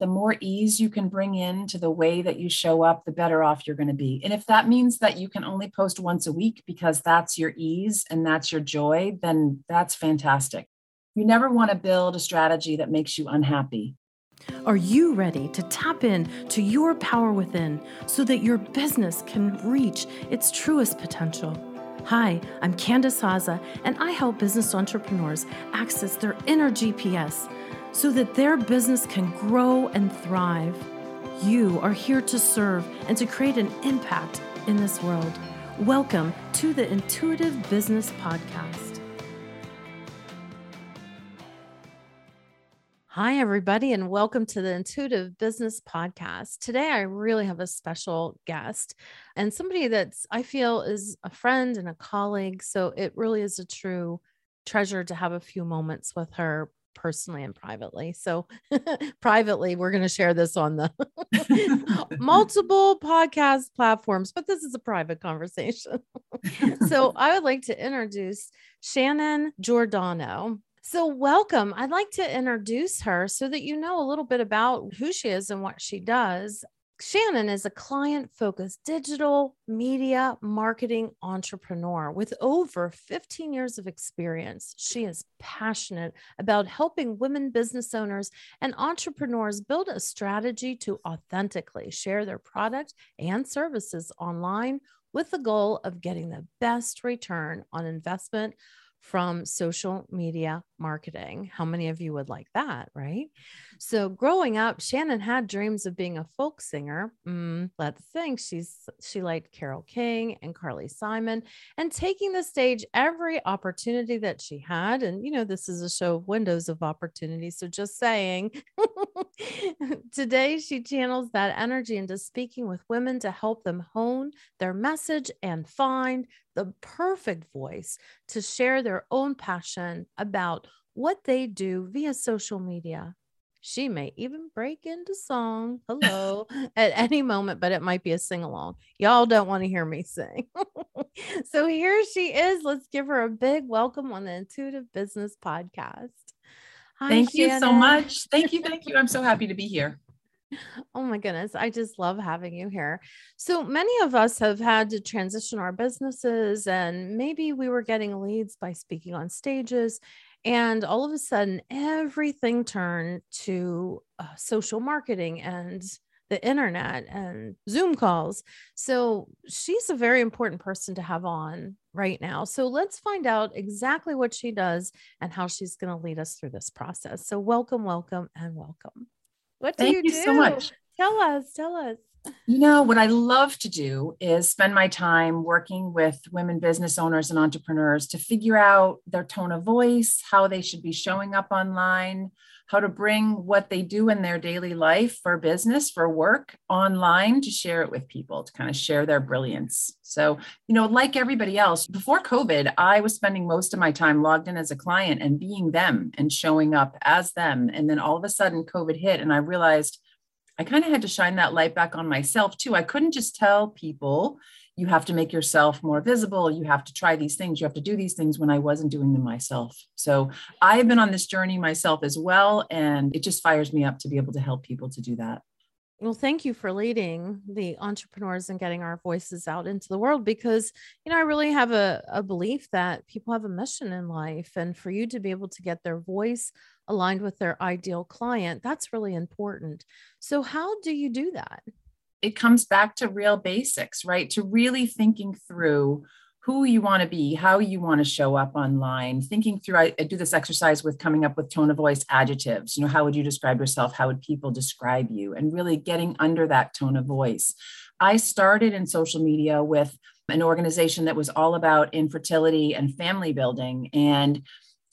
the more ease you can bring in to the way that you show up, the better off you're going to be. And if that means that you can only post once a week because that's your ease and that's your joy, then that's fantastic. You never want to build a strategy that makes you unhappy. Are you ready to tap in to your power within so that your business can reach its truest potential? Hi, I'm Candice Haza, and I help business entrepreneurs access their inner GPS so that their business can grow and thrive. You are here to serve and to create an impact in this world. Welcome to the Intuitive Business Podcast. Hi, everybody, and welcome to the Intuitive Business Podcast. Today, I really have a special guest and somebody that's I feel is a friend and a colleague. So it really is a true treasure to have a few moments with her personally and privately. So, privately, we're going to share this on the multiple podcast platforms, but this is a private conversation. so, I would like to introduce Shannon Giordano. So, welcome. I'd like to introduce her so that you know a little bit about who she is and what she does. Shannon is a client focused digital media marketing entrepreneur with over 15 years of experience. She is passionate about helping women business owners and entrepreneurs build a strategy to authentically share their product and services online with the goal of getting the best return on investment from social media marketing. How many of you would like that, right? So growing up, Shannon had dreams of being a folk singer. Mm, let's think she's she liked Carole King and Carly Simon and taking the stage every opportunity that she had. And you know, this is a show of windows of opportunity. So just saying, today she channels that energy into speaking with women to help them hone their message and find the perfect voice to share their own passion about what they do via social media. She may even break into song, hello, at any moment, but it might be a sing along. Y'all don't want to hear me sing. so here she is. Let's give her a big welcome on the Intuitive Business Podcast. Hi, thank Shannon. you so much. Thank you. Thank you. I'm so happy to be here. Oh my goodness. I just love having you here. So many of us have had to transition our businesses, and maybe we were getting leads by speaking on stages. And all of a sudden, everything turned to uh, social marketing and the internet and Zoom calls. So she's a very important person to have on right now. So let's find out exactly what she does and how she's going to lead us through this process. So welcome, welcome, and welcome. What do Thank you, you do? so much. Tell us, tell us. You know, what I love to do is spend my time working with women business owners and entrepreneurs to figure out their tone of voice, how they should be showing up online, how to bring what they do in their daily life for business, for work online to share it with people, to kind of share their brilliance. So, you know, like everybody else, before COVID, I was spending most of my time logged in as a client and being them and showing up as them. And then all of a sudden, COVID hit, and I realized I kind of had to shine that light back on myself too. I couldn't just tell people, you have to make yourself more visible. You have to try these things. You have to do these things when I wasn't doing them myself. So I've been on this journey myself as well. And it just fires me up to be able to help people to do that. Well, thank you for leading the entrepreneurs and getting our voices out into the world because, you know, I really have a, a belief that people have a mission in life. And for you to be able to get their voice aligned with their ideal client, that's really important. So, how do you do that? It comes back to real basics, right? To really thinking through who you want to be, how you want to show up online, thinking through. I, I, do this exercise with coming up with tone of voice adjectives. You know, how would you describe yourself? How would people describe you? And really getting under that tone of voice. I started in social media with an organization that was all about infertility and family building. And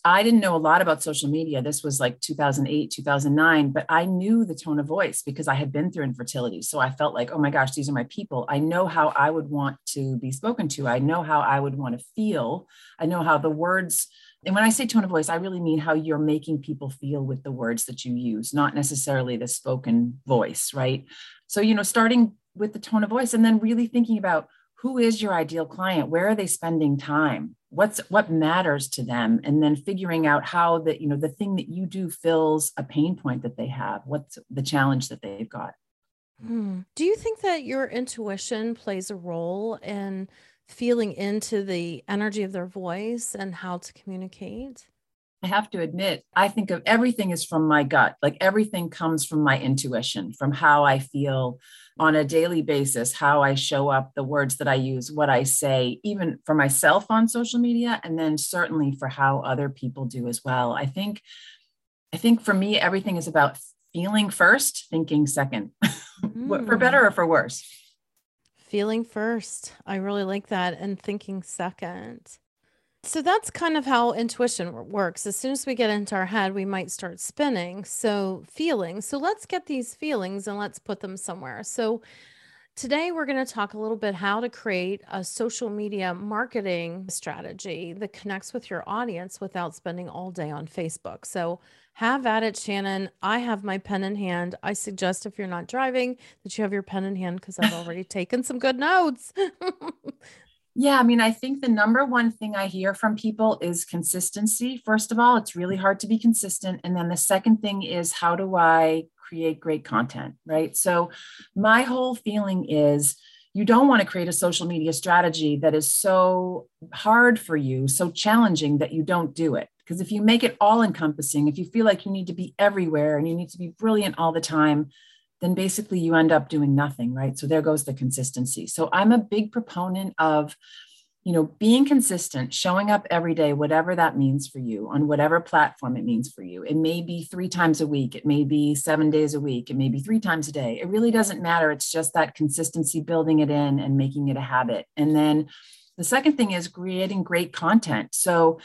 I didn't know a lot about social media. This was like 2008, 2009, but I knew the tone of voice because I had been through infertility. So I felt like, oh my gosh, these are my people. I know how I would want to be spoken to. I know how I would want to feel. I know how the words, and when I say tone of voice, I really mean how you're making people feel with the words that you use, not necessarily the spoken voice, right? So, you know, starting with the tone of voice and then really thinking about who is your ideal client? Where are they spending time? what's what matters to them and then figuring out how that you know the thing that you do fills a pain point that they have what's the challenge that they've got hmm. do you think that your intuition plays a role in feeling into the energy of their voice and how to communicate I have to admit, I think of everything is from my gut. Like everything comes from my intuition, from how I feel on a daily basis, how I show up, the words that I use, what I say, even for myself on social media, and then certainly for how other people do as well. I think, I think for me, everything is about feeling first, thinking second, mm. for better or for worse. Feeling first. I really like that. And thinking second. So that's kind of how intuition works. As soon as we get into our head, we might start spinning. So, feelings. So, let's get these feelings and let's put them somewhere. So, today we're going to talk a little bit how to create a social media marketing strategy that connects with your audience without spending all day on Facebook. So, have at it, Shannon. I have my pen in hand. I suggest if you're not driving that you have your pen in hand because I've already taken some good notes. Yeah, I mean, I think the number one thing I hear from people is consistency. First of all, it's really hard to be consistent. And then the second thing is, how do I create great content? Right. So, my whole feeling is you don't want to create a social media strategy that is so hard for you, so challenging that you don't do it. Because if you make it all encompassing, if you feel like you need to be everywhere and you need to be brilliant all the time, then basically you end up doing nothing, right? So there goes the consistency. So I'm a big proponent of, you know, being consistent, showing up every day, whatever that means for you on whatever platform it means for you. It may be three times a week, it may be seven days a week, it may be three times a day. It really doesn't matter. It's just that consistency, building it in and making it a habit. And then the second thing is creating great content. So,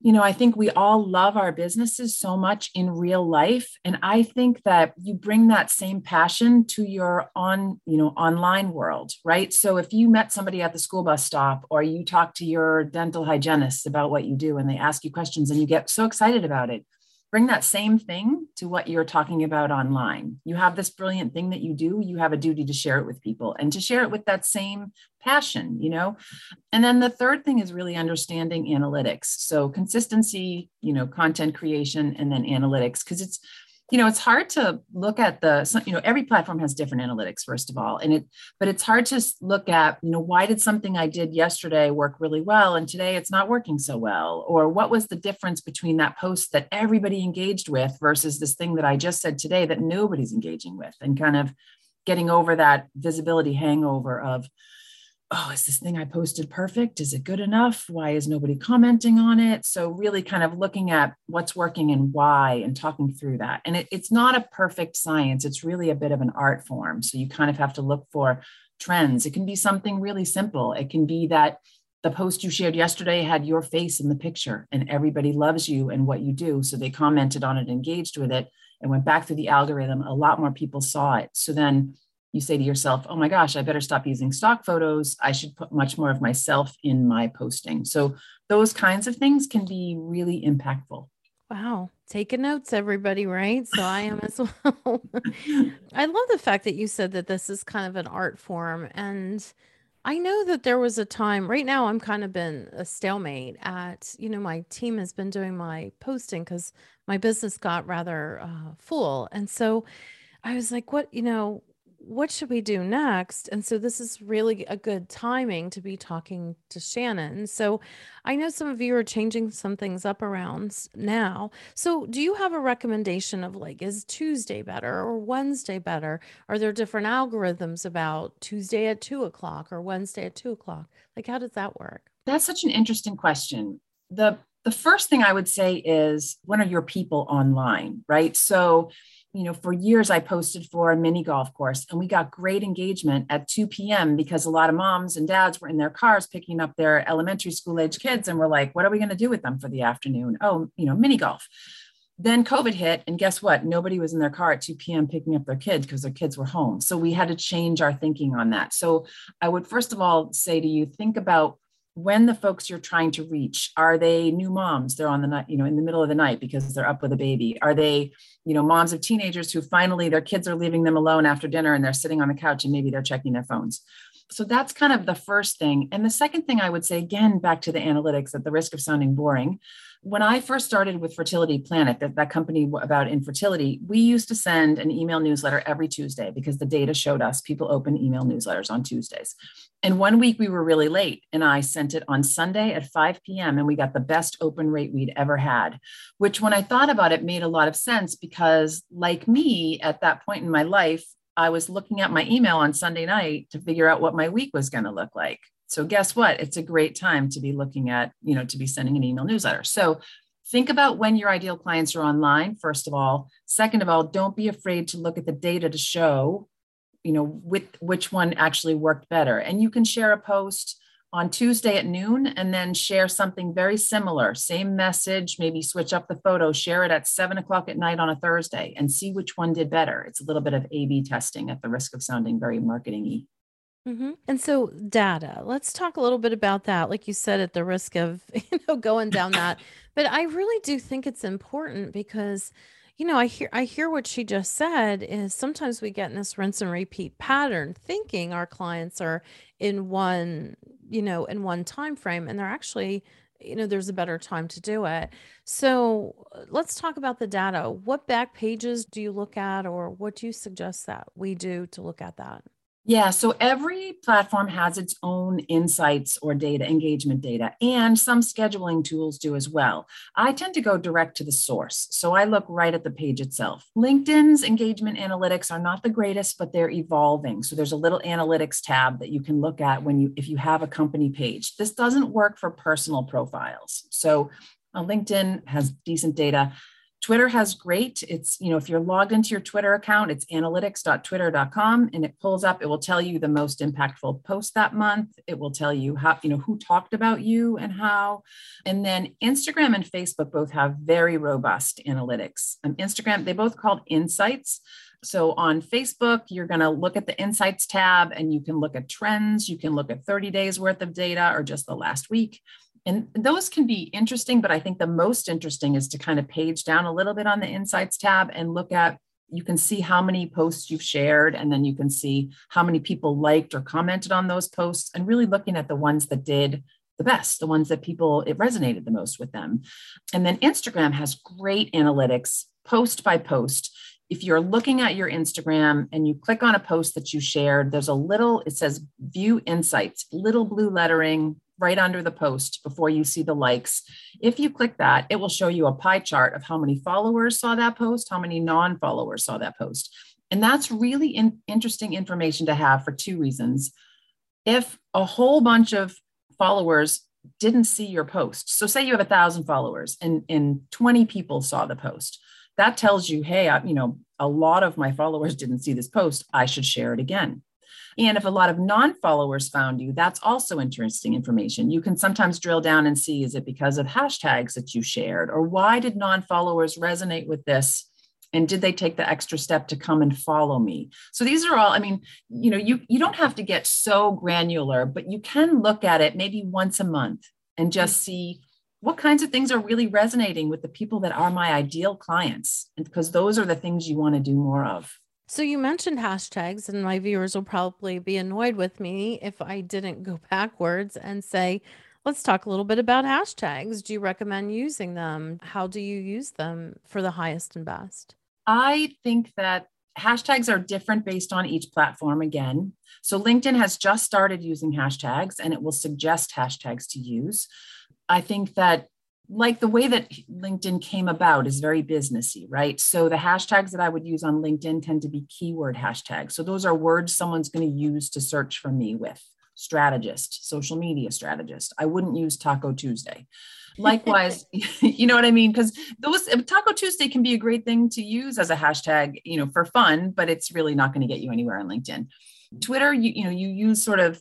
you know, I think we all love our businesses so much in real life. And I think that you bring that same passion to your on, you know, online world, right? So if you met somebody at the school bus stop or you talk to your dental hygienist about what you do and they ask you questions and you get so excited about it, bring that same thing to what you're talking about online. You have this brilliant thing that you do, you have a duty to share it with people and to share it with that same passion, you know? And then the third thing is really understanding analytics. So consistency, you know, content creation and then analytics because it's you know it's hard to look at the you know every platform has different analytics first of all and it but it's hard to look at you know why did something i did yesterday work really well and today it's not working so well? Or what was the difference between that post that everybody engaged with versus this thing that i just said today that nobody's engaging with? And kind of getting over that visibility hangover of oh, is this thing I posted perfect? Is it good enough? Why is nobody commenting on it? So, really kind of looking at what's working and why and talking through that. And it, it's not a perfect science, it's really a bit of an art form. So, you kind of have to look for trends. It can be something really simple. It can be that the post you shared yesterday had your face in the picture and everybody loves you and what you do. So, they commented on it, engaged with it, and went back through the algorithm. A lot more people saw it. So, then you say to yourself, oh my gosh, I better stop using stock photos. I should put much more of myself in my posting. So those kinds of things can be really impactful. Wow. Taking notes, everybody, right? So I am as well. I love the fact that you said that this is kind of an art form. And I know that there was a time right now I'm kind of been a stalemate at, you know, my team has been doing my posting because my business got rather uh, full. And so I was like, what, you know, what should we do next? And so this is really a good timing to be talking to Shannon. So I know some of you are changing some things up around now. So do you have a recommendation of like, is Tuesday better or Wednesday better? Are there different algorithms about Tuesday at two o'clock or Wednesday at two o'clock? Like, how does that work? That's such an interesting question. The the first thing I would say is when are your people online, right? So you know, for years I posted for a mini golf course and we got great engagement at 2 p.m. because a lot of moms and dads were in their cars picking up their elementary school age kids and we're like, what are we going to do with them for the afternoon? Oh, you know, mini golf. Then COVID hit, and guess what? Nobody was in their car at 2 p.m. picking up their kids because their kids were home. So we had to change our thinking on that. So I would first of all say to you, think about when the folks you're trying to reach are they new moms they're on the night you know in the middle of the night because they're up with a baby are they you know moms of teenagers who finally their kids are leaving them alone after dinner and they're sitting on the couch and maybe they're checking their phones So that's kind of the first thing. And the second thing I would say, again, back to the analytics at the risk of sounding boring, when I first started with Fertility Planet, that, that company about infertility, we used to send an email newsletter every Tuesday because the data showed us people open email newsletters on Tuesdays. And one week we were really late, and I sent it on Sunday at 5 p.m., and we got the best open rate we'd ever had, which, when I thought about it, made a lot of sense because, like me at that point in my life, I was looking at my email on Sunday night to figure out what my week was going to look like. So guess what? It's a great time to be looking at, you know, to be sending an email newsletter. So think about when your ideal clients are online, first of all. Second of all, don't be afraid to look at the data to show, you know, with which one actually worked better. And you can share a post on Tuesday at noon and then share something very similar, same message, maybe switch up the photo, share it at seven o'clock at night on a Thursday and see which one did better. It's a little bit of A B testing at the risk of sounding very marketing y. Mm-hmm. And so data, let's talk a little bit about that. Like you said, at the risk of, you know, going down that, but I really do think it's important because, you know, I hear, I hear what she just said is sometimes we get in this rinse and repeat pattern thinking our clients are in one, you know, in one time frame and they're actually, you know, there's a better time to do it. So uh, let's talk about the data. What back pages do you look at or what do you suggest that we do to look at that? Yeah, so every platform has its own insights or data, engagement data, and some scheduling tools do as well. I tend to go direct to the source. So I look right at the page itself. LinkedIn's engagement analytics are not the greatest, but they're evolving. So there's a little analytics tab that you can look at when you if you have a company page. This doesn't work for personal profiles. So uh, LinkedIn has decent data. Twitter has great. It's, you know, if you're logged into your Twitter account, it's analytics.twitter.com and it pulls up, it will tell you the most impactful post that month. It will tell you how, you know, who talked about you and how. And then Instagram and Facebook both have very robust analytics. And Instagram, they both called insights. So on Facebook, you're going to look at the insights tab and you can look at trends. You can look at 30 days worth of data or just the last week. And those can be interesting, but I think the most interesting is to kind of page down a little bit on the insights tab and look at you can see how many posts you've shared and then you can see how many people liked or commented on those posts and really looking at the ones that did the best the ones that people it resonated the most with them. And then instagram has great analytics post by post. If you're looking at your instagram and you click on a post that you shared there's a little it says view insights little blue lettering right under the post before you see the likes. If you click that, it will show you a pie chart of how many followers saw that post, how many non followers saw that post. And that's really in, interesting information to have for two reasons. If a whole bunch of followers didn't see your post, so say you have a thousand followers and, and 20 people saw the post, that tells you, hey, I, you know, a lot of my followers didn't see this post. I should share it again. And if a lot of non followers found you, that's also interesting information. You can sometimes drill down and see is it because of hashtags that you shared, or why did non followers resonate with this? And did they take the extra step to come and follow me? So these are all, I mean, you know, you, you don't have to get so granular, but you can look at it maybe once a month and just mm. see what kinds of things are really resonating with the people that are my ideal clients. Because those are the things you want to do more of. So you mentioned hashtags, and my viewers will probably be annoyed with me if I didn't go backwards and say, let's talk a little bit about hashtags. Do you recommend using them? How do you use them for the highest and best? I think that hashtags are different based on each platform again. So LinkedIn has just started using hashtags and it will suggest hashtags to use. I think that like the way that LinkedIn came about is very businessy, right? So the hashtags that I would use on LinkedIn tend to be keyword hashtags. So those are words someone's going to use to search for me with strategist, social media strategist. I wouldn't use Taco Tuesday. Likewise, you know what I mean? Because those Taco Tuesday can be a great thing to use as a hashtag, you know, for fun, but it's really not going to get you anywhere on LinkedIn. Twitter, you, you know, you use sort of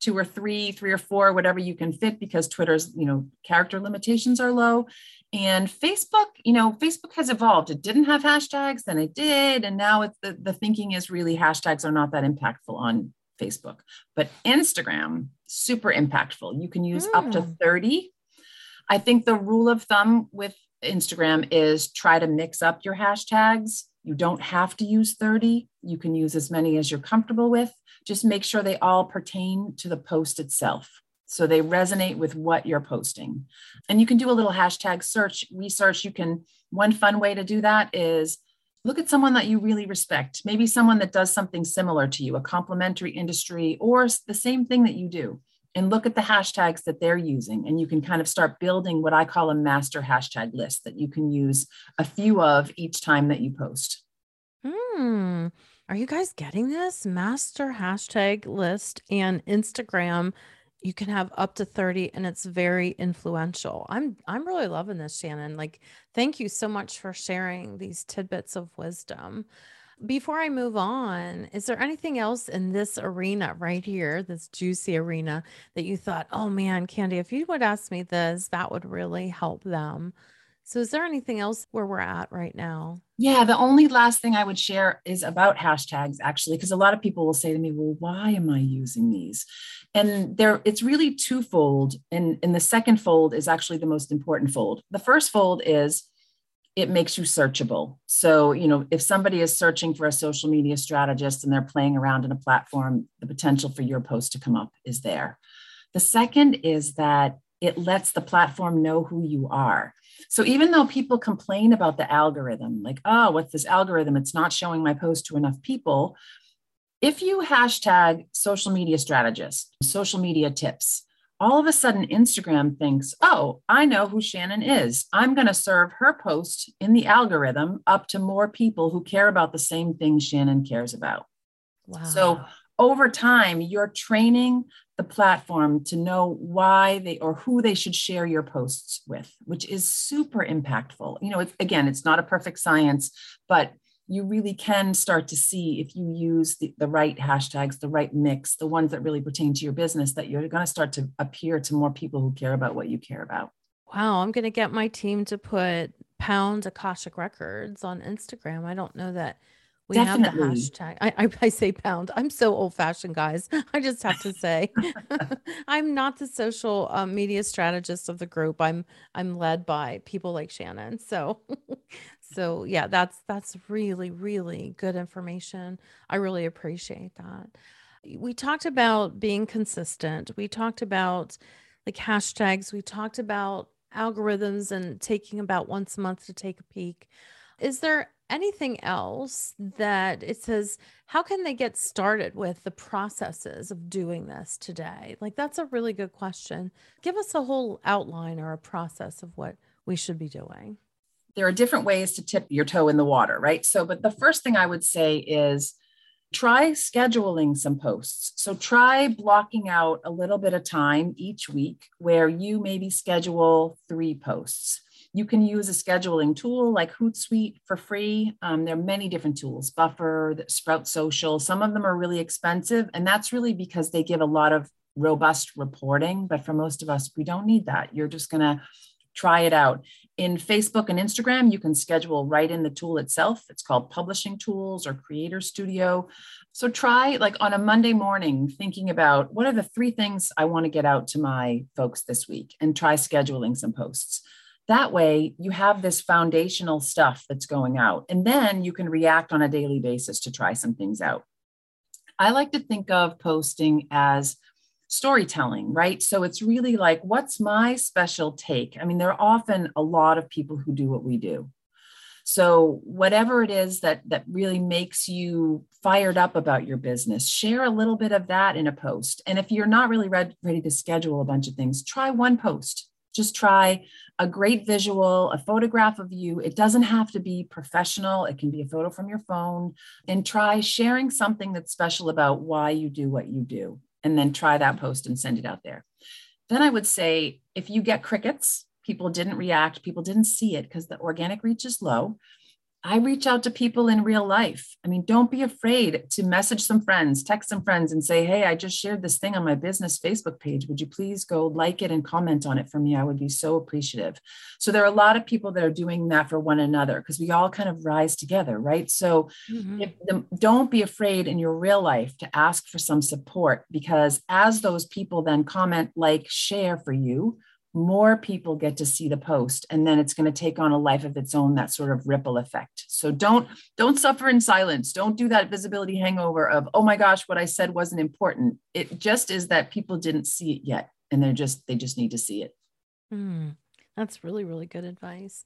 two or three, three or four, whatever you can fit because Twitter's, you know, character limitations are low. And Facebook, you know, Facebook has evolved. It didn't have hashtags, then it did. And now it's the, the thinking is really hashtags are not that impactful on Facebook. But Instagram, super impactful. You can use mm. up to hmm. 30. I think the rule of thumb with Instagram is try to mix up your hashtags You don't have to use 30. You can use as many as you're comfortable with. Just make sure they all pertain to the post itself. So they resonate with what you're posting. And you can do a little hashtag search research. You can, one fun way to do that is look at someone that you really respect, maybe someone that does something similar to you, a complementary industry, or the same thing that you do, and look at the hashtags that they're using. And you can kind of start building what I call a master hashtag list that you can use a few of each time that you post. Hmm. Are you guys getting this? Master hashtag list and Instagram you can have up to 30 and it's very influential. I'm I'm really loving this Shannon. Like thank you so much for sharing these tidbits of wisdom. Before I move on, is there anything else in this arena right here, this juicy arena that you thought, "Oh man, Candy, if you would ask me this, that would really help them." So, is there anything else where we're at right now? Yeah, the only last thing I would share is about hashtags, actually, because a lot of people will say to me, "Well, why am I using these?" And there, it's really twofold, and and the second fold is actually the most important fold. The first fold is it makes you searchable. So, you know, if somebody is searching for a social media strategist and they're playing around in a platform, the potential for your post to come up is there. The second is that it lets the platform know who you are. So even though people complain about the algorithm, like, oh, what's this algorithm? It's not showing my post to enough people. If you hashtag social media strategist, social media tips, all of a sudden Instagram thinks, oh, I know who Shannon is. I'm going to serve her post in the algorithm up to more people who care about the same things Shannon cares about. Wow. So over time, you're training the platform to know why they or who they should share your posts with, which is super impactful. You know, again, it's not a perfect science, but you really can start to see if you use the, the right hashtags, the right mix, the ones that really pertain to your business, that you're going to start to appear to more people who care about what you care about. Wow, I'm going to get my team to put pound Akashic Records on Instagram. I don't know that we Definitely. have the hashtag. I, I, I say pound. I'm so old fashioned, guys. I just have to say, I'm not the social um, media strategist of the group. I'm I'm led by people like Shannon. So, so yeah, that's that's really really good information. I really appreciate that. We talked about being consistent. We talked about like hashtags. We talked about algorithms and taking about once a month to take a peek. Is there anything else that it says how can they get started with the processes of doing this today? Like that's a really good question. Give us a whole outline or a process of what we should be doing. There are different ways to tip your toe in the water right? So but the first thing i would say is try scheduling some posts. So try blocking out a little bit of time each week where you maybe schedule three posts you can use a scheduling tool like Hootsuite for free. Um, there are many different tools, Buffer, Sprout Social. Some of them are really expensive, and that's really because they give a lot of robust reporting. But for most of us, we don't need that. You're just going to try it out. In Facebook and Instagram, you can schedule right in the tool itself. It's called Publishing Tools or Creator Studio. So try like on a Monday morning thinking about what are the three things I want to get out to my folks this week and try scheduling some posts that way you have this foundational stuff that's going out and then you can react on a daily basis to try some things out. I like to think of posting as storytelling right? So it's really like what's my special take? I mean there are often a lot of people who do what we do. So whatever it is that that really makes you fired up about your business share a little bit of that in a post. And if you're not really ready, ready to schedule a bunch of things try one post just try a great visual, a photograph of you. It doesn't have to be professional, it can be a photo from your phone. And try sharing something that's special about why you do what you do. And then try that post and send it out there. Then I would say if you get crickets, people didn't react, people didn't see it because the organic reach is low, I reach out to people in real life. I mean, don't be afraid to message some friends, text some friends, and say, Hey, I just shared this thing on my business Facebook page. Would you please go like it and comment on it for me? I would be so appreciative. So, there are a lot of people that are doing that for one another because we all kind of rise together, right? So, mm-hmm. the, don't be afraid in your real life to ask for some support because as those people then comment, like, share for you, more people get to see the post and then it's going to take on a life of its own that sort of ripple effect. So don't don't suffer in silence. Don't do that visibility hangover of oh my gosh what i said wasn't important. It just is that people didn't see it yet and they're just they just need to see it. Mm, that's really really good advice.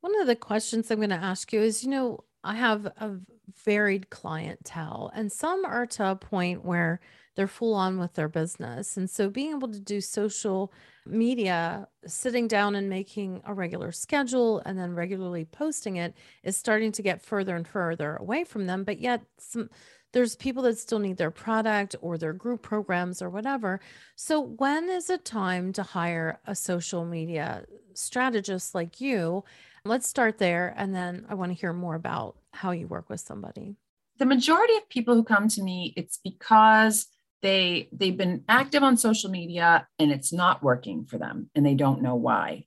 One of the questions i'm going to ask you is you know i have a varied clientele and some are to a point where they're full on with their business. And so being able to do social media, sitting down and making a regular schedule and then regularly posting it is starting to get further and further away from them. But yet some there's people that still need their product or their group programs or whatever. So when is it time to hire a social media strategist like you? Let's start there and then I want to hear more about how you work with somebody. The majority of people who come to me, it's because they they've been active on social media and it's not working for them and they don't know why.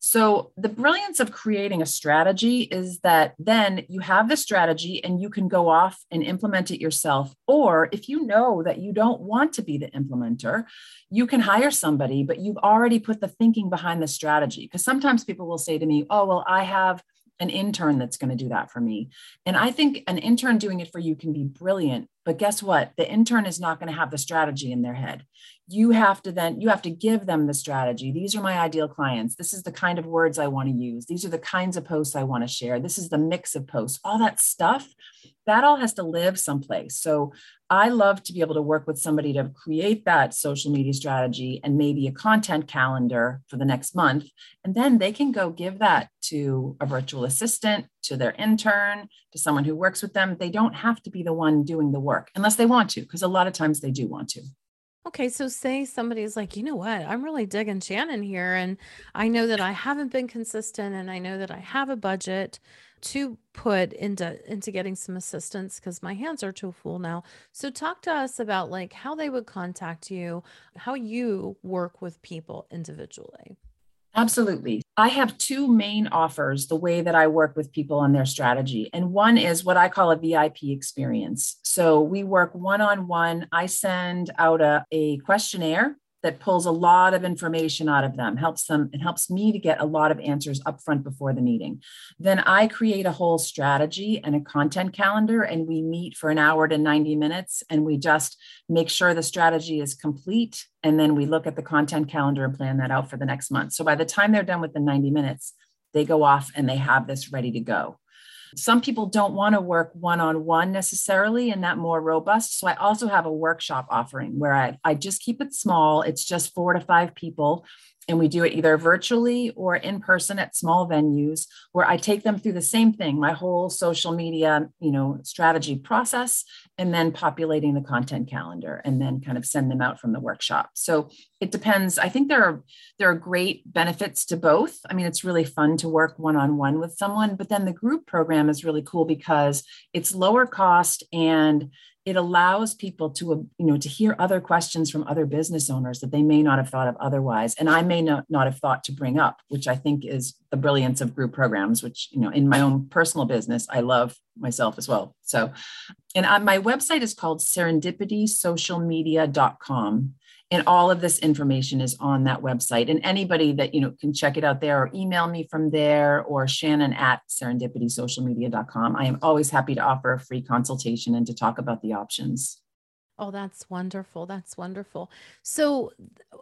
So the brilliance of creating a strategy is that then you have the strategy and you can go off and implement it yourself. Or if you know that you don't want to be the implementer you can hire somebody but you've already put the thinking behind the strategy. Because sometimes people will say to me oh well i have an intern that's going to do that for me. And I think an intern doing it for you can be brilliant but guess what? The intern is not going to have the strategy in their head. You have to then, you have to give them the strategy. These are my ideal clients. This is the kind of words I want to use. These are the kinds of posts I want to share. This is the mix of posts, all that stuff. That all has to live someplace. So I love to be able to work with somebody to create that social media strategy and maybe a content calendar for the next month. And then they can go give that to a virtual assistant, to their intern, to someone who works with them. They don't have to be the one doing the work unless they want to, because a lot of times they do want to. Okay, so say somebody's like, you know what, I'm really digging Shannon here, and I know that I haven't been consistent, and I know that I have a budget to put into into getting some assistance because my hands are too full now. So talk to us about like how they would contact you, how you work with people individually. Absolutely. I have two main offers the way that I work with people on their strategy. And one is what I call a VIP experience. So we work one on one. I send out a, a questionnaire that pulls a lot of information out of them, helps them, it helps me to get a lot of answers up front before the meeting. Then I create a whole strategy and a content calendar, and we meet for an hour to 90 minutes, and we just make sure the strategy is complete. And then we look at the content calendar and plan that out for the next month. So by the time they're done with the 90 minutes, they go off and they have this ready to go. Some people don't want to work one on one necessarily and that more robust. So I also have a workshop offering where I, I just keep it small. It's just four to five people and we do it either virtually or in person at small venues where i take them through the same thing my whole social media you know strategy process and then populating the content calendar and then kind of send them out from the workshop. So it depends. I think there are there are great benefits to both. I mean it's really fun to work one on one with someone but then the group program is really cool because it's lower cost and it allows people to uh, you know to hear other questions from other business owners that they may not have thought of otherwise and i may not, not have thought to bring up which i think is the brilliance of group programs which you know in my own personal business i love myself as well. So and I, my website is called serendipitysocialmedia.com and all of this information is on that website. And anybody that you know can check it out there or email me from there or shannon at serendipitysocialmedia.com i am always happy to offer a free consultation and to talk about the options. Oh that's wonderful. That's wonderful. So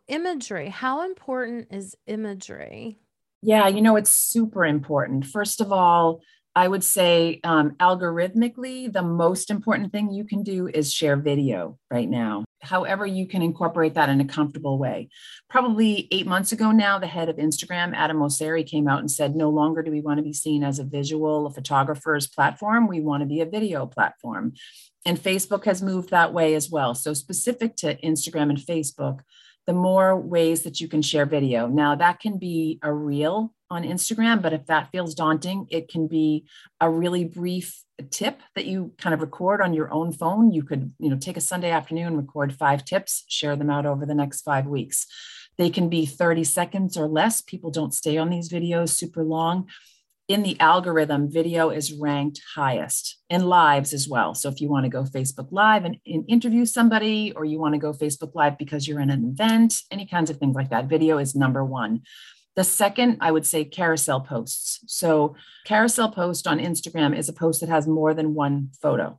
imagery. How important is imagery? Yeah you know it's super important. First of all I would say um, algorithmically, the most important thing you can do is share video right now. However, you can incorporate that in a comfortable way. Probably eight months ago now, the head of Instagram, Adam Mosseri, came out and said, No longer do we want to be seen as a visual, a photographer's platform. We want to be a video platform. And Facebook has moved that way as well. So, specific to Instagram and Facebook, the more ways that you can share video. Now, that can be a reel on Instagram, but if that feels daunting, it can be a really brief tip that you kind of record on your own phone. You could, you know, take a Sunday afternoon, record five tips, share them out over the next five weeks. They can be 30 seconds or less. People don't stay on these videos super long. in the algorithm, video is ranked highest and lives as well. So if you want to go Facebook Live and, and, interview somebody, or you want to go Facebook Live because you're in an event, any kinds of things like that, video is number one. The second, I would say carousel posts. So, carousel post on Instagram is a post that has more than one photo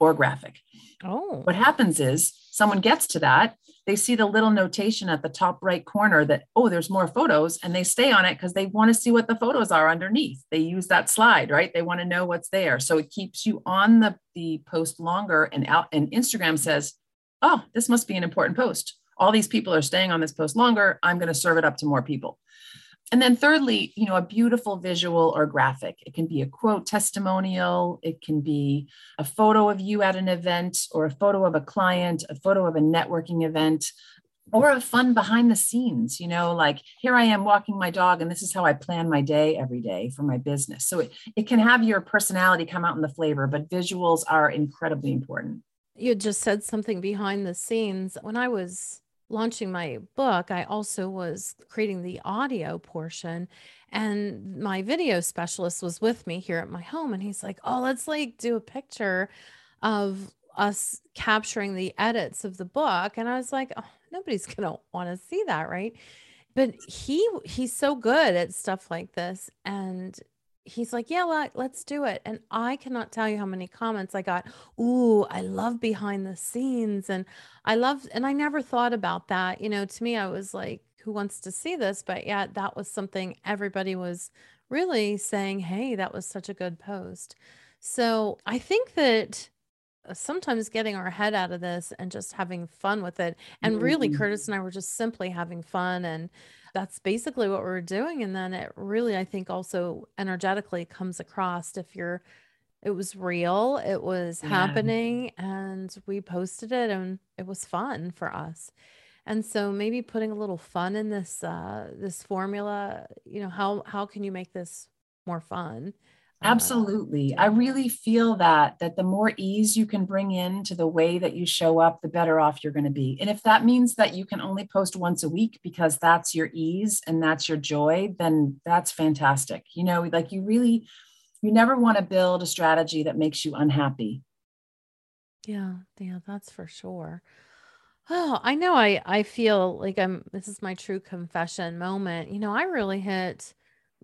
or graphic. Oh. What happens is someone gets to that, they see the little notation at the top right corner that, oh, there's more photos, and they stay on it because they want to see what the photos are underneath. They use that slide, right? They want to know what's there. So it keeps you on the, the post longer, and out and Instagram says, oh, this must be an important post. All these people are staying on this post longer. I'm going to serve it up to more people. And then thirdly, you know, a beautiful visual or graphic. It can be a quote testimonial, it can be a photo of you at an event or a photo of a client, a photo of a networking event, or a fun behind the scenes, you know, like here I am walking my dog and this is how I plan my day every day for my business. So it, it can have your personality come out in the flavor, but visuals are incredibly important. You just said something behind the scenes. When I was launching my book, I also was creating the audio portion. And my video specialist was with me here at my home. And he's like, Oh, let's like do a picture of us capturing the edits of the book. And I was like, Oh, nobody's gonna want to see that, right? But he he's so good at stuff like this. And he's like, Yeah, let, let's do it. And I cannot tell you how many comments I got. Ooh, I love behind the scenes. And I love, and I never thought about that. You know, to me, I was like, Who wants to see this? But yeah, that was something everybody was really saying, Hey, that was such a good post. So I think that uh, sometimes getting our head out of this and just having fun with it. And really, Mhm. Curtis and I were just simply having fun. And that's basically what we're doing. And then it really, I think, also energetically comes across if you're, it was real, it was Yeah. happening, and we posted it and it was fun for us. And so maybe putting a little fun in this uh this formula, you know, how how can you make this more fun? Uh Absolutely. I really feel that that the more ease you can bring in to the way that you show up, the better off you're going to be. And if that means that you can only post once a week because that's your ease and that's your joy, then that's fantastic. You know, like you really you never want to build a strategy that makes you unhappy. Yeah, yeah, that's for sure. Oh, I know I I feel like I'm this is my true confession moment. You know, I really hit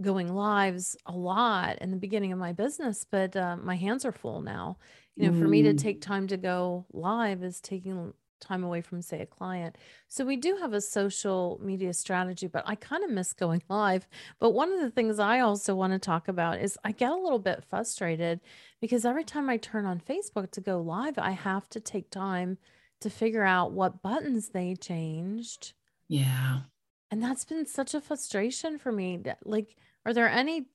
going lives a lot in the beginning of my business, but uh, my hands are full now. You know, for me to Mm, take time to go live is taking time away from, say, a client. So we do have a social media strategy, but I kind of miss going live. But one of the things I also want to talk about is I get a little bit frustrated because every time I turn on Facebook to go live, I have to take time to figure out what buttons they changed. yeah. And that's been such a frustration for me. that- Like, are there any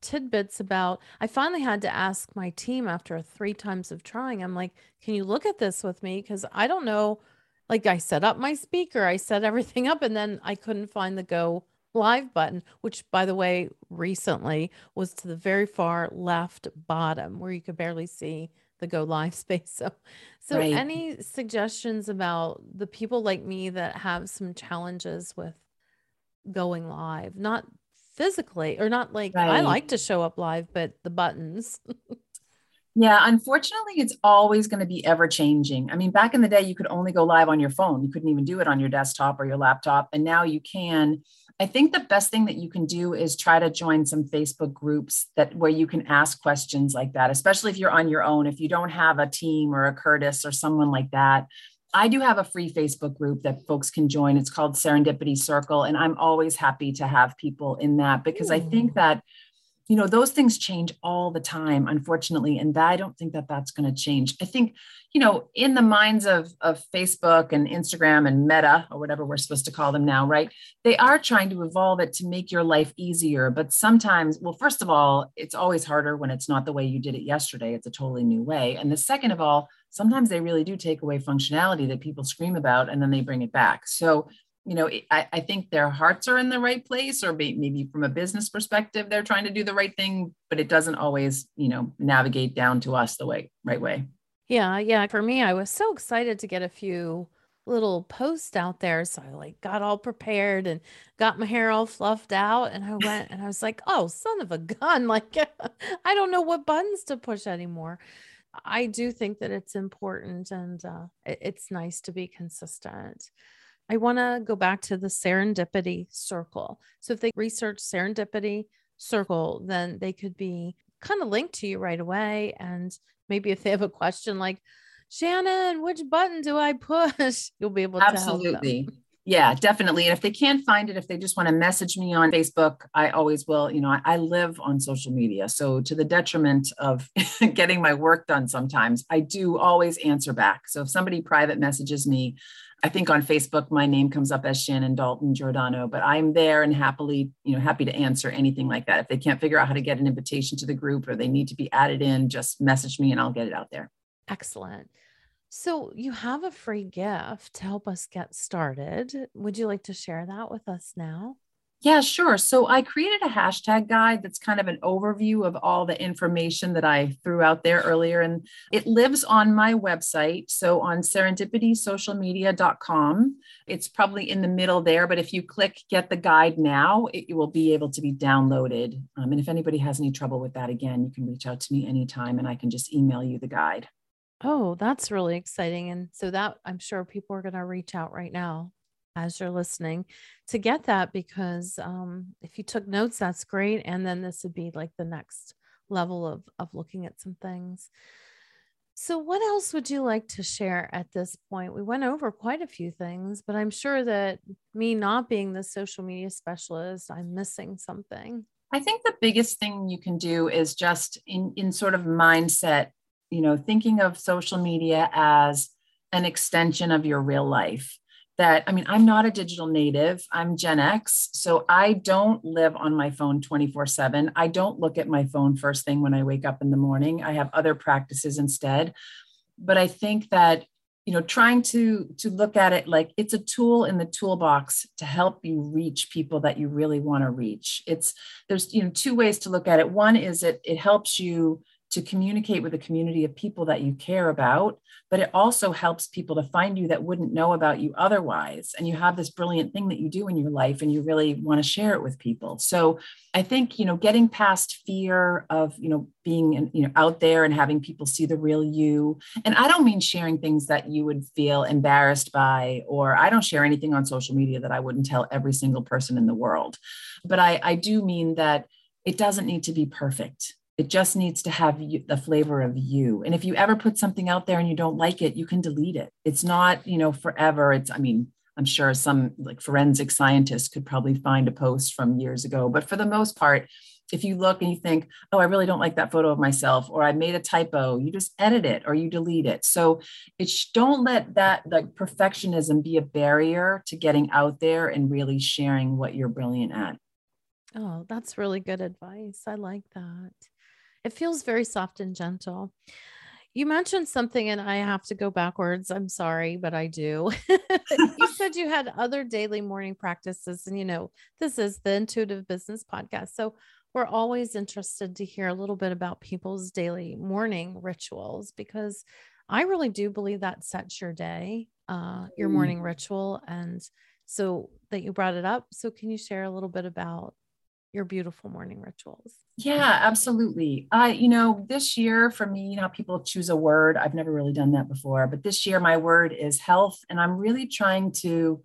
tidbits about I finally had to ask my team after three times of trying. I'm like, can you look at this with me? Because I don't know. Like I set up my speaker, I set everything up, and then I couldn't find the go live button, which by the way, recently was to the very far left bottom where you could barely see the go live space. So so Right. any suggestions about the people like me that have some challenges with going live? Not physically or not like I like to show up live, but the buttons. Yeah, unfortunately, it's always going to be ever changing. I mean, back in the day, you could only go live on your phone. You couldn't even do it on your desktop or your laptop. And now you can. I think the best thing that you can do is try to join some Facebook groups that where you can ask questions like that, especially if you're on your own, if you don't have a team or a Curtis or someone like that. I do have a free Facebook group that folks can join. It's called Serendipity Circle. And I'm always happy to have people in that because I think mm. that you know those things change all the time unfortunately and i don't think that that's going to change i think you know in the minds of of facebook and instagram and meta or whatever we're supposed to call them now right they are trying to evolve it to make your life easier but sometimes well first of all it's always harder when it's not the way you did it yesterday it's a totally new way and the second of all sometimes they really do take away functionality that people scream about and then they bring it back so you know, I, I think their hearts are in the right place, or maybe from a business perspective, they're trying to do the right thing, but it doesn't always, you know, navigate down to us the way right way. Yeah, yeah. For me, I was so excited to get a few little post out there. So I like got all prepared and got my hair all fluffed out. And I went and I was like, oh, son of a gun. Like, I don't know what buttons to push anymore. I do think that it's important and uh, it's nice to be consistent. I want to go back to the serendipity circle. So if they research serendipity circle, then they could be kind of linked to you right away. And maybe if they have a question like, Shannon, which button do I push? You'll be able to absolutely. Yeah, definitely. And if they can't find it, if they just want to message me on Facebook, I always will. You know, I, I live on social media. So, to the detriment of getting my work done sometimes, I do always answer back. So, if somebody private messages me, I think on Facebook, my name comes up as Shannon Dalton Giordano, but I'm there and happily, you know, happy to answer anything like that. If they can't figure out how to get an invitation to the group or they need to be added in, just message me and I'll get it out there. Excellent. So, you have a free gift to help us get started. Would you like to share that with us now? Yeah, sure. So, I created a hashtag guide that's kind of an overview of all the information that I threw out there earlier. And it lives on my website. So, on serendipitysocialmedia.com, it's probably in the middle there. But if you click get the guide now, it, will be able to be downloaded. Um, and if anybody has any trouble with that, again, you can reach out to me anytime and I can just email you the guide. Oh, that's really exciting. And so that I'm sure people are going to reach out right now as you're listening to get that because um, if you took notes, that's great. And then this would be like the next level of, of looking at some things. So, what else would you like to share at this point? We went over quite a few things, but I'm sure that me not being the social media specialist, I'm missing something. I think the biggest thing you can do is just in, in sort of mindset you know, thinking of social media as an extension of your real life. That, I mean, I'm not a digital native, I'm Gen X. So I don't live on my phone 24 7. I don't look at my phone first thing when I wake up in the morning. I have other practices instead. But I think that you know trying to to look at it like it's a tool in the toolbox to help you reach people that you really want to reach it's there's you know two ways to look at it one is it it helps you to communicate with a community of people that you care about, but it also helps people to find you that wouldn't know about you otherwise. And you have this brilliant thing that you do in your life and you really want to share it with people. So I think, you know, getting past fear of, you know, being, you know, out there and having people see the real you. And I don't mean sharing things that you would feel embarrassed by, or I don't share anything on social media that I wouldn't tell every single person in the world. But I, I do mean that it doesn't need to be perfect it just needs to have you, the flavor of you. And if you ever put something out there and you don't like it, you can delete it. It's not, you know, forever. It's, I mean, I'm sure some like forensic scientists could probably find a post from years ago, but for the most part, if you look and you think, oh, I really don't like that photo of myself, or I made a typo, you just edit it or you delete it. So it's don't let that like perfectionism be a barrier to getting out there and really sharing what you're brilliant at. Oh, that's really good advice. I like that. It feels very soft and gentle. You mentioned something, and I have to go backwards. I'm sorry, but I do. you said you had other daily morning practices, and you know, this is the Intuitive Business Podcast. So we're always interested to hear a little bit about people's daily morning rituals because I really do believe that sets your day, uh, your mm. morning ritual. And so that you brought it up. So, can you share a little bit about your beautiful morning rituals? Yeah, absolutely. I, uh, you know, this year for me, you know, people choose a word. I've never really done that before, but this year my word is health. And I'm really trying to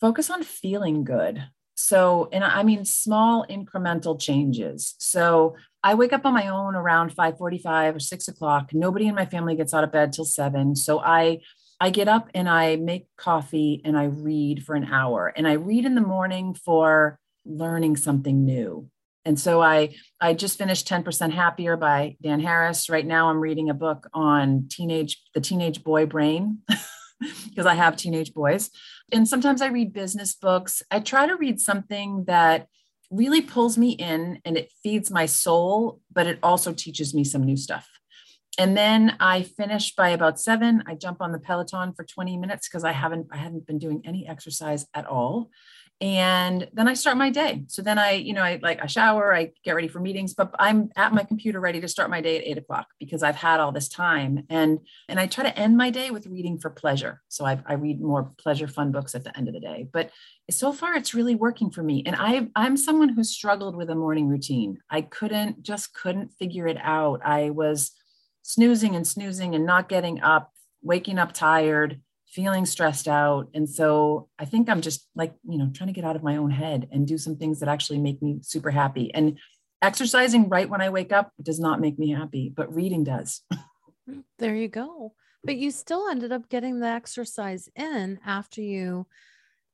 focus on feeling good. So, and I mean, small incremental changes. So I wake up on my own around 545 or six o'clock. Nobody in my family gets out of bed till seven. So I, I get up and I make coffee and I read for an hour. And I read in the morning for learning something new. And so I I just finished 10% Happier by Dan Harris. Right now I'm reading a book on teenage the teenage boy brain because I have teenage boys. And sometimes I read business books. I try to read something that really pulls me in and it feeds my soul, but it also teaches me some new stuff. And then I finish by about seven. I jump on the Peloton for 20 minutes because I haven't I haven't been doing any exercise at all and then i start my day. So then i you know i like i shower i get ready for meetings but i'm at my computer ready to start my day at eight o'clock because i've had all this time. And and i try to end my day with reading for pleasure. So i, I read more pleasure fun books at the end of the day. But so far it's really working for me. And i i'm someone who struggled with a morning routine. I couldn't just couldn't figure it out. I was snoozing and snoozing and not getting up waking up tired feeling stressed out. And so I think I'm just like, you know, trying to get out of my own head and do some things that actually make me super happy. And exercising right when I wake up does not make me happy, but reading does. There you go. But you still ended up getting the exercise in after you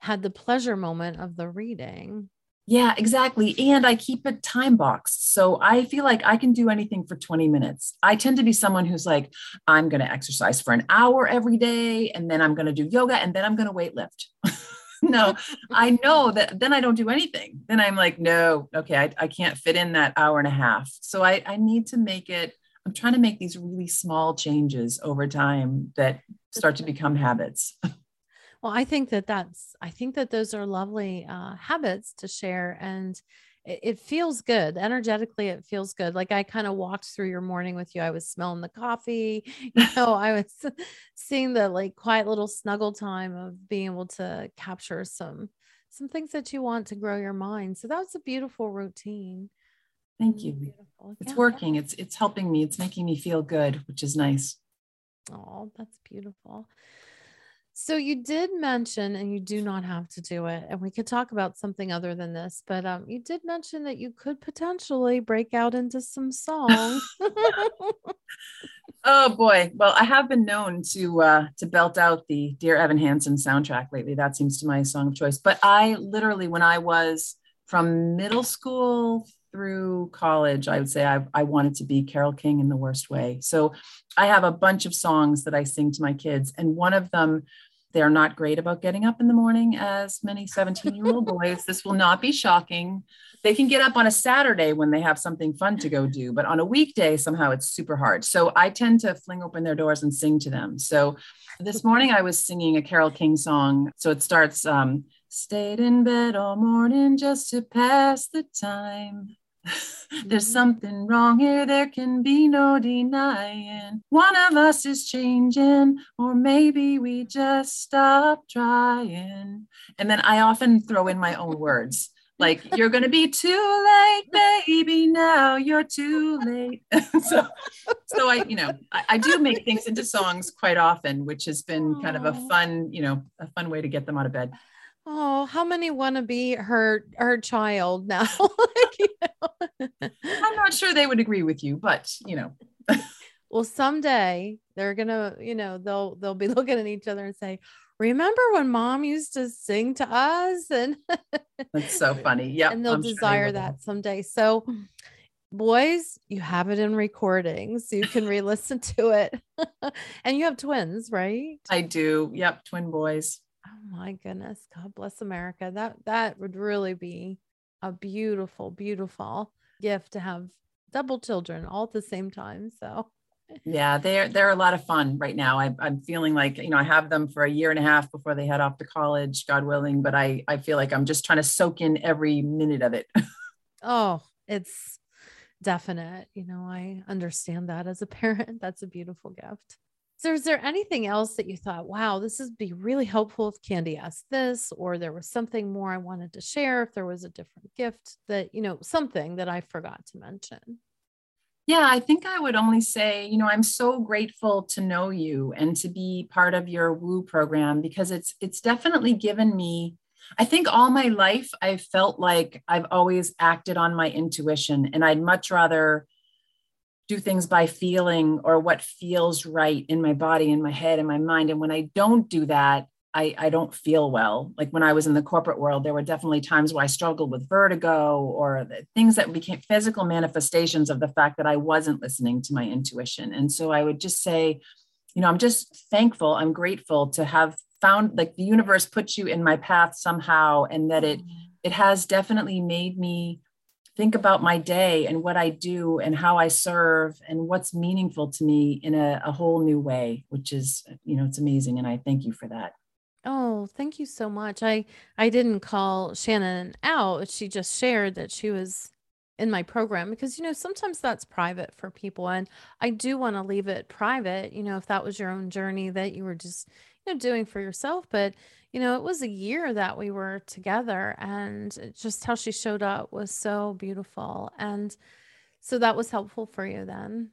had the pleasure moment of the reading. Yeah, exactly. And I keep it time boxed. So I feel like I can do anything for 20 minutes. I tend to be someone who's like, I'm going to exercise for an hour every day, and then I'm going to do yoga, and then I'm going to weight lift. no, I know that then I don't do anything. Then I'm like, no, okay, I, I can't fit in that hour and a half. So I, I need to make it, I'm trying to make these really small changes over time that start to become habits. Well, I think that that's, I think that those are lovely uh, habits to share. And it, it feels good energetically. It feels good. Like I kind of walked through your morning with you. I was smelling the coffee. You know, I was seeing the like quiet little snuggle time of being able to capture some some things that you want to grow your mind. So that was a beautiful routine. Thank you. Beautiful. It's yeah. working. It's it's helping me. It's making me feel good, which is nice. Oh, that's beautiful. So you did mention, and you do not have to do it, and we could talk about something other than this, but um, you did mention that you could potentially break out into some songs. oh boy! Well, I have been known to uh, to belt out the Dear Evan Hansen soundtrack lately. That seems to my song of choice. But I literally, when I was from middle school through college, I would say I, I wanted to be Carole King in the worst way. So I have a bunch of songs that I sing to my kids, and one of them they're not great about getting up in the morning, as many 17 year old boys. This will not be shocking. They can get up on a Saturday when they have something fun to go do, but on a weekday, somehow it's super hard. So I tend to fling open their doors and sing to them. So this morning I was singing a Carole King song. So it starts, um, stayed in bed all morning just to pass the time. There's mm-hmm. something wrong here, there can be no denying. One of us is changing, or maybe we just stop trying. And then I often throw in my own words. Like, you're going to be too late, baby. Now you're too late. so, so I, you know, I, I, do make things into songs quite often, which has been kind of a fun, you know, a fun way to get them out of bed. Oh, how many want to be her her child now? I'm not sure they would agree with you, but you know. well, someday they're gonna, you know, they'll they'll be looking at each other and say, "Remember when Mom used to sing to us?" And that's so funny. Yeah, and they'll I'm desire sure they that someday. So, boys, you have it in recordings. so you can re-listen to it. and you have twins, right? I do. Yep, twin boys. Oh my goodness. God bless America. That that would really be a beautiful, beautiful gift to have double children all at the same time. So yeah, they're they're a lot of fun right now. I, I'm feeling like you know I have them for a year and a half before they head off to college, God willing. But I I feel like I'm just trying to soak in every minute of it. oh, it's definite. You know, I understand that as a parent. That's a beautiful gift. So, is there anything else that you thought, wow, this would be really helpful if Candy asked this, or there was something more I wanted to share, if there was a different gift that, you know, something that I forgot to mention? Yeah, I think I would only say, you know, I'm so grateful to know you and to be part of your Woo program because it's it's definitely given me I think all my life I've felt like I've always acted on my intuition and I'd much rather do things by feeling or what feels right in my body, in my head, in my mind. And when I don't do that, I, I don't feel well. Like when I was in the corporate world, there were definitely times where I struggled with vertigo or things that became physical manifestations of the fact that I wasn't listening to my intuition. And so I would just say, you know, I'm just thankful, I'm grateful to have found like the universe puts you in my path somehow and that it mm-hmm. it has definitely made me think about my day and what I do and how I serve and what's meaningful to me in a, a whole new way, which is, you know, it's amazing. And I thank you for that. Oh, thank you so much. I I didn't call Shannon out. She just shared that she was in my program because you know sometimes that's private for people and I do want to leave it private, you know, if that was your own journey that you were just you know doing for yourself, but you know, it was a year that we were together and just how she showed up was so beautiful and so that was helpful for you then.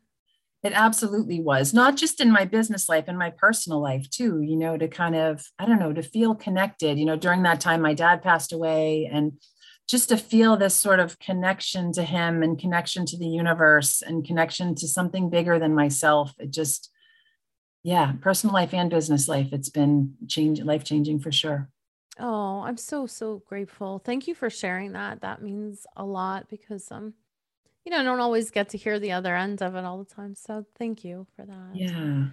It absolutely was, not just in my business life, in my personal life too, you know, to kind of, I don't know, to feel connected. You know, during that time, my dad passed away and just to feel this sort of connection to him and connection to the universe and connection to something bigger than myself. It just, yeah, personal life and business life, it's been change life changing for sure. Oh, I'm so, so grateful. Thank you for sharing that. That means a lot because um you know, I don't always get to hear the other end of it all the time. So thank you for that. Yeah.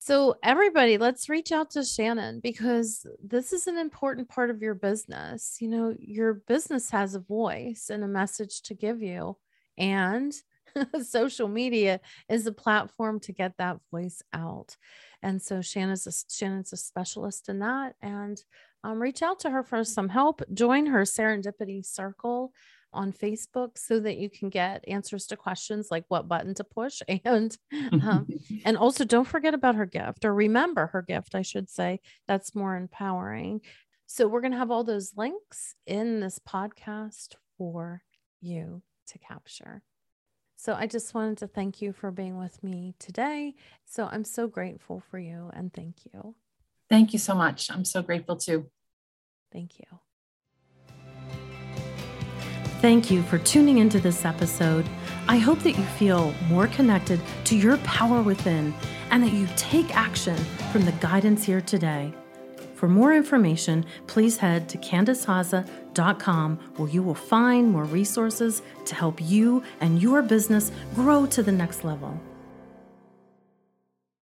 So, everybody, let's reach out to Shannon because this is an important part of your business. You know, your business has a voice and a message to give you, and social media is a platform to get that voice out. And so, Shannon's a, Shannon's a specialist in that. And um, reach out to her for some help. Join her serendipity circle on Facebook so that you can get answers to questions like what button to push and um, and also don't forget about her gift or remember her gift I should say that's more empowering. So we're going to have all those links in this podcast for you to capture. So I just wanted to thank you for being with me today. So I'm so grateful for you and thank you. Thank you so much. I'm so grateful too. Thank you. Thank you for tuning into this episode. I hope that you feel more connected to your power within and that you take action from the guidance here today. For more information, please head to CandiceHaza.com where you will find more resources to help you and your business grow to the next level.